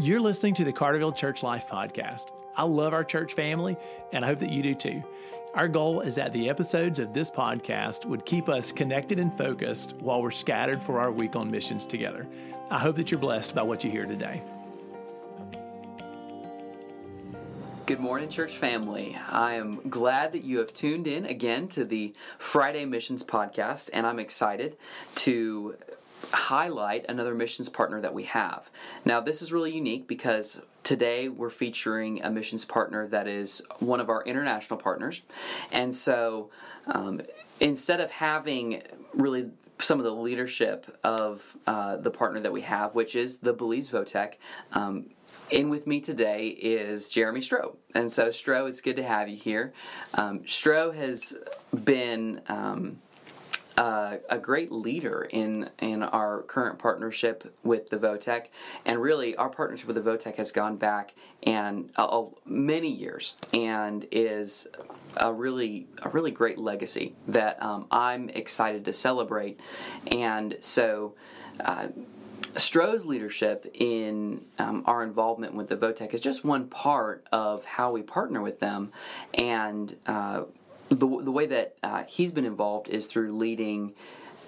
You're listening to the Carterville Church Life Podcast. I love our church family, and I hope that you do too. Our goal is that the episodes of this podcast would keep us connected and focused while we're scattered for our week on missions together. I hope that you're blessed by what you hear today. Good morning, church family. I am glad that you have tuned in again to the Friday Missions Podcast, and I'm excited to highlight another missions partner that we have. Now, this is really unique because today we're featuring a missions partner that is one of our international partners. And so um, instead of having really some of the leadership of uh, the partner that we have, which is the Belize Votech, um, in with me today is Jeremy Stroh. And so, Stroh, it's good to have you here. Um, Stroh has been. Um, uh, a great leader in in our current partnership with the Votech, and really our partnership with the Votech has gone back and uh, many years, and is a really a really great legacy that um, I'm excited to celebrate, and so. Uh, Stroh's leadership in um, our involvement with the Votech is just one part of how we partner with them, and uh, the, the way that uh, he's been involved is through leading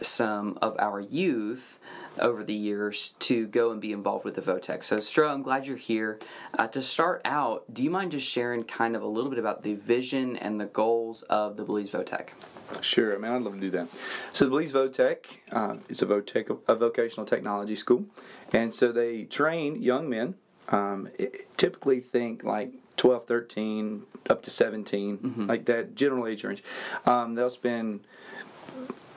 some of our youth over the years to go and be involved with the Votech. So, Stroh, I'm glad you're here. Uh, to start out, do you mind just sharing kind of a little bit about the vision and the goals of the Belize Votech? Sure, I mean, I'd love to do that. So, the Belize Votech uh, is a, Votech, a vocational technology school, and so they train young men. Um, typically, think like 12, 13, up to 17, mm-hmm. like that general age range. Um, they'll spend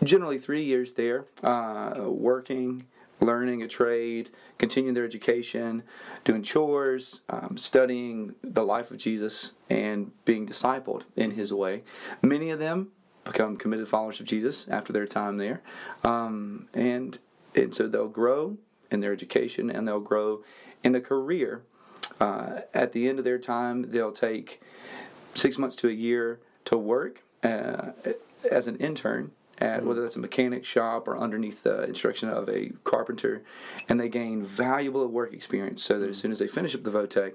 generally three years there uh, working, learning a trade, continuing their education, doing chores, um, studying the life of Jesus, and being discipled in his way. Many of them become committed followers of Jesus after their time there. Um, and, and so they'll grow in their education and they'll grow in a career. Uh, at the end of their time, they'll take six months to a year to work uh, as an intern at mm-hmm. whether that's a mechanic shop or underneath the instruction of a carpenter, and they gain valuable work experience so that as soon as they finish up the Votech,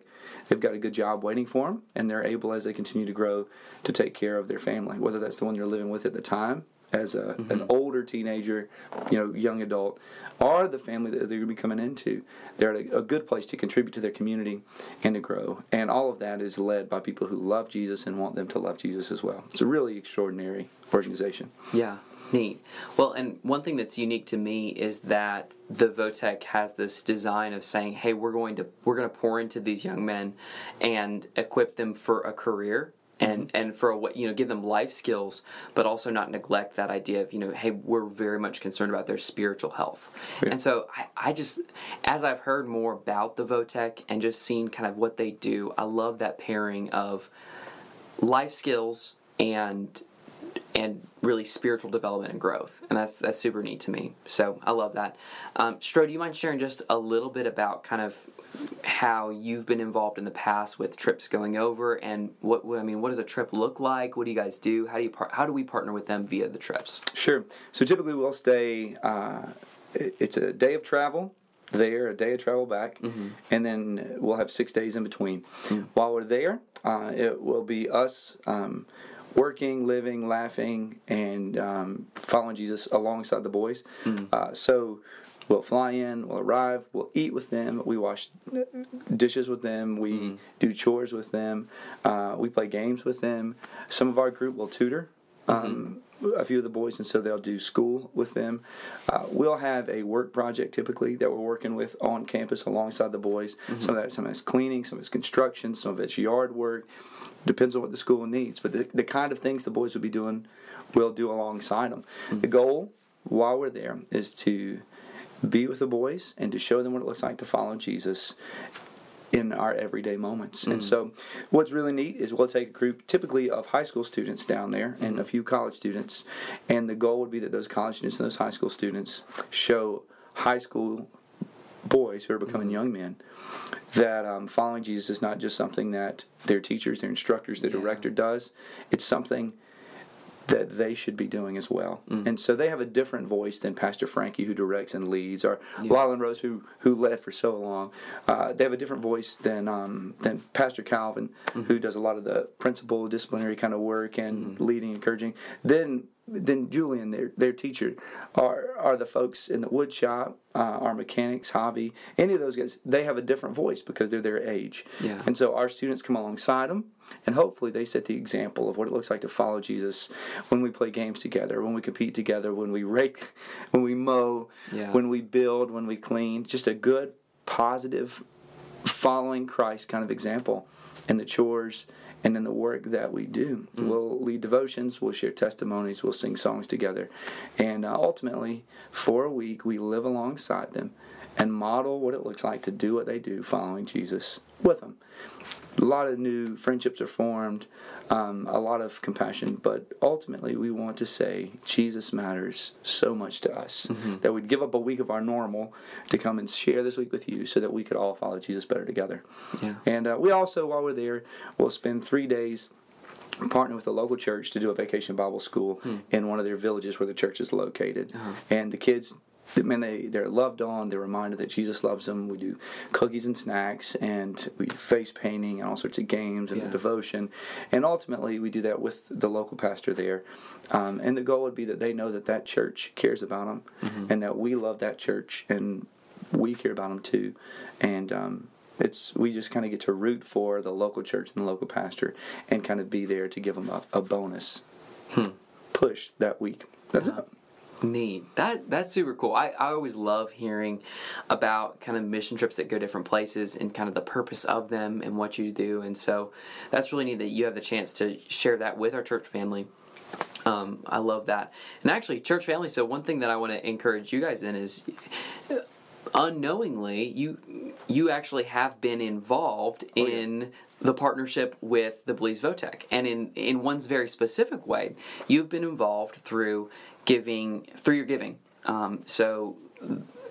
they've got a good job waiting for them, and they're able, as they continue to grow, to take care of their family, whether that's the one they're living with at the time as a, mm-hmm. an older teenager, you know, young adult, are the family that they're going to be coming into. They're a, a, good place to contribute to their community and to grow. And all of that is led by people who love Jesus and want them to love Jesus as well. It's a really extraordinary organization. Yeah. Neat. Well, and one thing that's unique to me is that the Votech has this design of saying, "Hey, we're going to we're going to pour into these young men and equip them for a career and and for a, you know give them life skills but also not neglect that idea of you know hey we're very much concerned about their spiritual health yeah. and so I, I just as i've heard more about the votech and just seen kind of what they do i love that pairing of life skills and and really spiritual development and growth, and that's that's super neat to me. So I love that. Um, Stro, do you mind sharing just a little bit about kind of how you've been involved in the past with trips going over, and what I mean, what does a trip look like? What do you guys do? How do you par- how do we partner with them via the trips? Sure. So typically we'll stay. Uh, it's a day of travel there, a day of travel back, mm-hmm. and then we'll have six days in between. Mm-hmm. While we're there, uh, it will be us. Um, working, living, laughing, and um, following Jesus alongside the boys. Mm. Uh, so we'll fly in, we'll arrive, we'll eat with them, we wash dishes with them, we mm. do chores with them, uh, we play games with them. Some of our group will tutor. Mm-hmm. Um, a few of the boys, and so they'll do school with them. Uh, we'll have a work project typically that we're working with on campus alongside the boys. Mm-hmm. Some of that, some of it's cleaning, some of it's construction, some of it's yard work. Depends on what the school needs, but the, the kind of things the boys will be doing, we'll do alongside them. Mm-hmm. The goal while we're there is to be with the boys and to show them what it looks like to follow Jesus in our everyday moments. Mm. And so, what's really neat is we'll take a group typically of high school students down there and mm-hmm. a few college students, and the goal would be that those college students and those high school students show high school boys who are becoming mm-hmm. young men that um, following Jesus is not just something that their teachers, their instructors, their yeah. director does. It's something that they should be doing as well. Mm. And so they have a different voice than Pastor Frankie, who directs and leads, or Lylan Rose, who who led for so long. Uh, they have a different voice than um, than Pastor Calvin, Mm-hmm. who does a lot of the principal disciplinary kind of work and Mm-hmm. leading, encouraging. Then then Julian, their their teacher, are are the folks in the wood shop, uh, our mechanics, hobby, any of those guys. They have a different voice because they're their age. Yeah. And so our students come alongside them, and hopefully they set the example of what it looks like to follow Jesus when we play games together, when we compete together, when we rake, when we mow, Yeah. when we build, when we clean. Just a good, positive, following Christ kind of example in the chores and in the work that we do. We'll lead devotions, we'll share testimonies, we'll sing songs together. And uh, ultimately, for a week, we live alongside them and model what it looks like to do what they do following Jesus with them. A lot of new friendships are formed, um, a lot of compassion, but ultimately we want to say Jesus matters so much to us that we'd give up a week of our normal to come and share this week with you so that we could all follow Jesus better together. Yeah. And uh, we also, while we're there, we'll spend three days partnering with a local church to do a vacation Bible school in one of their villages where the church is located. And the kids, man, they, they're loved on. They're reminded that Jesus loves them. We do cookies and snacks, and we do face painting and all sorts of games and Yeah. devotion. And ultimately, we do that with the local pastor there. Um, and the goal would be that they know that that church cares about them and that we love that church and we care about them too. And um, it's we just kind of get to root for the local church and the local pastor and kind of be there to give them a, a bonus push that week. That's it. Neat. That that's super cool. I, I always love hearing about kind of mission trips that go different places and kind of the purpose of them and what you do. And so that's really neat that you have the chance to share that with our church family. Um, I love that. And actually, church family. So one thing that I want to encourage you guys in is unknowingly you you actually have been involved yeah. in the partnership with the Belize Votech. And in, in one's very specific way, you've been involved through giving through your giving. Um, so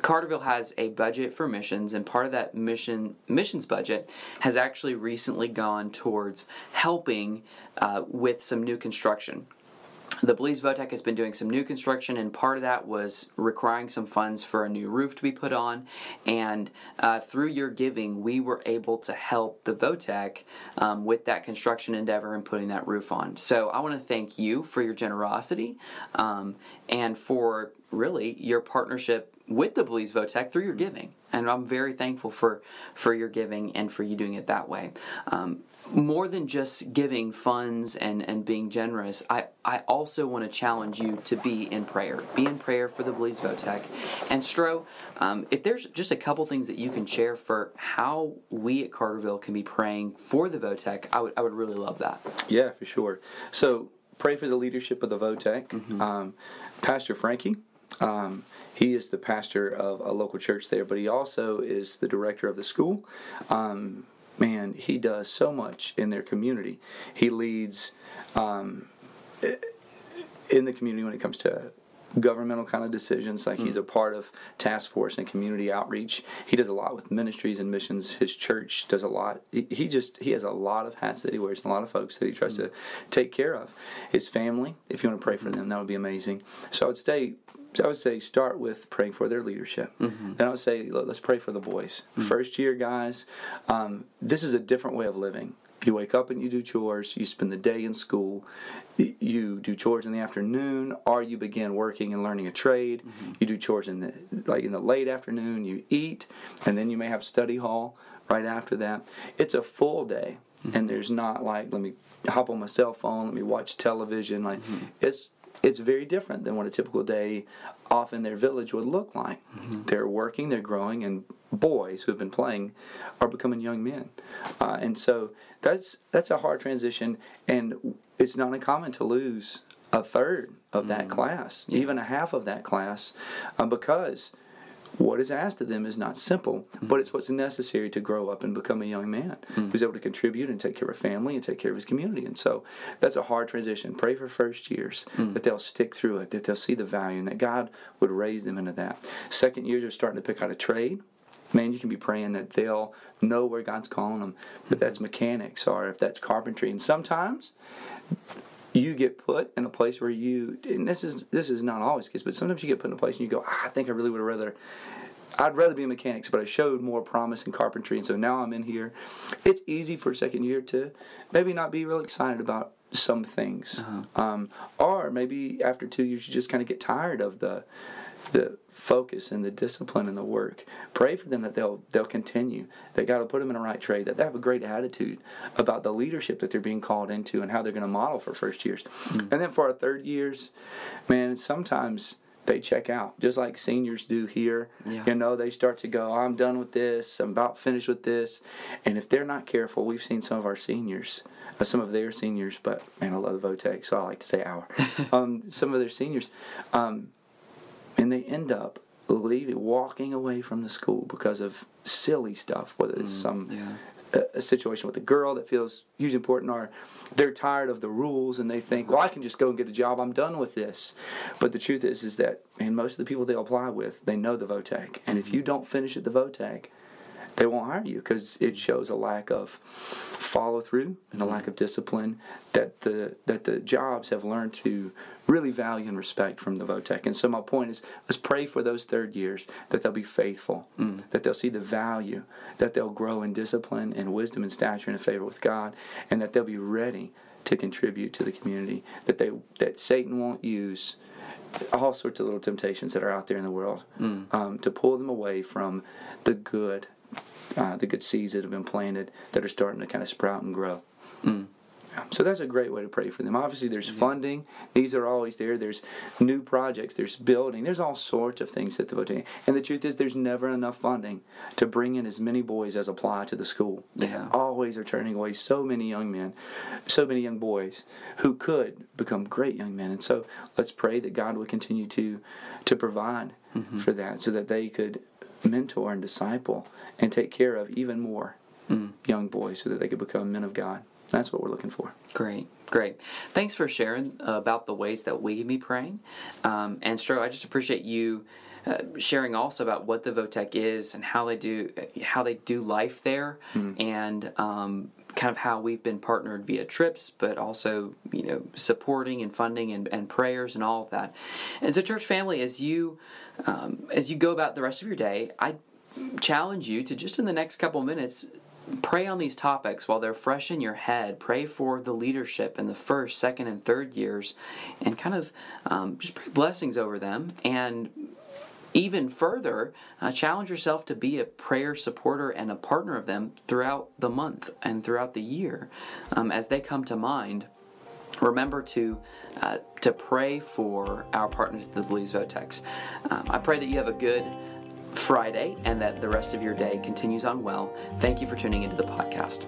Carterville has a budget for missions, and part of that mission missions budget has actually recently gone towards helping uh, with some new construction the Belize Votech has been doing some new construction, and part of that was requiring some funds for a new roof to be put on. And uh, through your giving, we were able to help the Votech um, with that construction endeavor and putting that roof on. So I want to thank you for your generosity um, and for really your partnership with the Belize Votech through your giving. And I'm very thankful for, for your giving and for you doing it that way. Um, more than just giving funds and, and being generous, I, I also want to challenge you to be in prayer. Be in prayer for the Belize Votech. And Stro, um, if there's just a couple things that you can share for how we at Carterville can be praying for the Votech, I would, I would really love that. Yeah, for sure. So pray for the leadership of the Votech. Um, pastor Frankie, um, he is the pastor of a local church there, but he also is the director of the school. Um, man, he does so much in their community. He leads um, in the community when it comes to governmental kind of decisions. Like he's hmm. a part of task force and community outreach. He does a lot with ministries and missions. His church does a lot. He, he just he has a lot of hats that he wears and a lot of folks that he tries hmm. to take care of. His family if you want to pray for hmm. them that would be amazing. So i would say I would say start with praying for their leadership. Mm-hmm. Then I would say let- let's pray for the boys. First year guys, um, this is a different way of living. You wake up and you do chores. You spend the day in school. You do chores in the afternoon, or you begin working and learning a trade. Mm-hmm. You do chores in the like in the late afternoon. You eat, and then you may have study hall right after that. It's a full day, mm-hmm. and there's not like let me hop on my cell phone, let me watch television. Like mm-hmm. it's it's very different than what a typical day off in their village would look like. They're working, they're growing, and boys who have been playing are becoming young men. Uh, and so that's that's a hard transition, and it's not uncommon to lose a third of that class, even a half of that class, uh, because what is asked of them is not simple, mm-hmm. but it's what's necessary to grow up and become a young man mm-hmm. who's able to contribute and take care of a family and take care of his community. And so that's a hard transition. Pray for first years mm. that they'll stick through it, that they'll see the value, and that God would raise them into that. Second years are starting to pick out a trade. Man, you can be praying that they'll know where God's calling them, if mm-hmm. that's mechanics or if that's carpentry. And sometimes you get put in a place where you and this is this is not always the case, but sometimes you get put in a place and you go, ah, I think I really would have rather I'd rather be a mechanic, but I showed more promise in carpentry, and so now I'm in here. It's easy for a second year to maybe not be real excited about some things, uh-huh. um, or maybe after two years you just kind of get tired of the the focus and the discipline and the work. Pray for them that they'll they'll continue. That God will put them in the right trade. That they have a great attitude about the leadership that they're being called into and how they're going to model for first years. Mm-hmm. And then for our third years, man, sometimes they check out just like seniors do here yeah. you know they start to go i'm done with this i'm about finished with this and if they're not careful we've seen some of our seniors uh, some of their seniors but man i love the votech so i like to say our um, some of their seniors um, and they end up leaving, walking away from the school because of silly stuff, whether it's mm, some yeah. a, situation with a girl that feels huge important, or they're tired of the rules and they think, well, I can just go and get a job. I'm done with this. But the truth is, is that and most of the people they apply with, they know the Votech, and if you mm-hmm. don't finish at the Votech, they won't hire you because it shows a lack of follow through and a lack mm-hmm. of discipline that the that the jobs have learned to really value and respect from the Votech. And so my point is let's pray for those third years that they'll be faithful, mm. that they'll see the value, that they'll grow in discipline and wisdom and stature and favor with God, and that they'll be ready to contribute to the community, that they that Satan won't use all sorts of little temptations that are out there in the world mm. um, to pull them away from the good uh, the good seeds that have been planted that are starting to kind of sprout and grow. Mm. So that's a great way to pray for them. Obviously, there's funding; these are always there. There's new projects. There's building. There's all sorts of things that the voting. And the truth is, there's never enough funding to bring in as many boys as apply to the school. They yeah. always are turning away so many young men, so many young boys who could become great young men. And so let's pray that God will continue to to provide mm-hmm. for that, so that they could mentor and disciple and take care of even more mm. young boys so that they could become men of God. That's what we're looking for. Great, great. Thanks for sharing about the ways that we can be praying. Um, and Stro, I just appreciate you. Uh, sharing also about what the Votech is and how they do how they do life there, mm and um, kind of how we've been partnered via trips, but also you know supporting and funding and, and prayers and all of that. And so, church family, as you um, as you go about the rest of your day, I challenge you to just in the next couple minutes pray on these topics while they're fresh in your head. Pray for the leadership in the first, second, and third years, and kind of um, just pray blessings over them. And even further, uh, challenge yourself to be a prayer supporter and a partner of them throughout the month and throughout the year um, as they come to mind. Remember to uh, to pray for our partners at the Belize Votex. Um, I pray that you have a good Friday and that the rest of your day continues on well. Thank you for tuning into the podcast.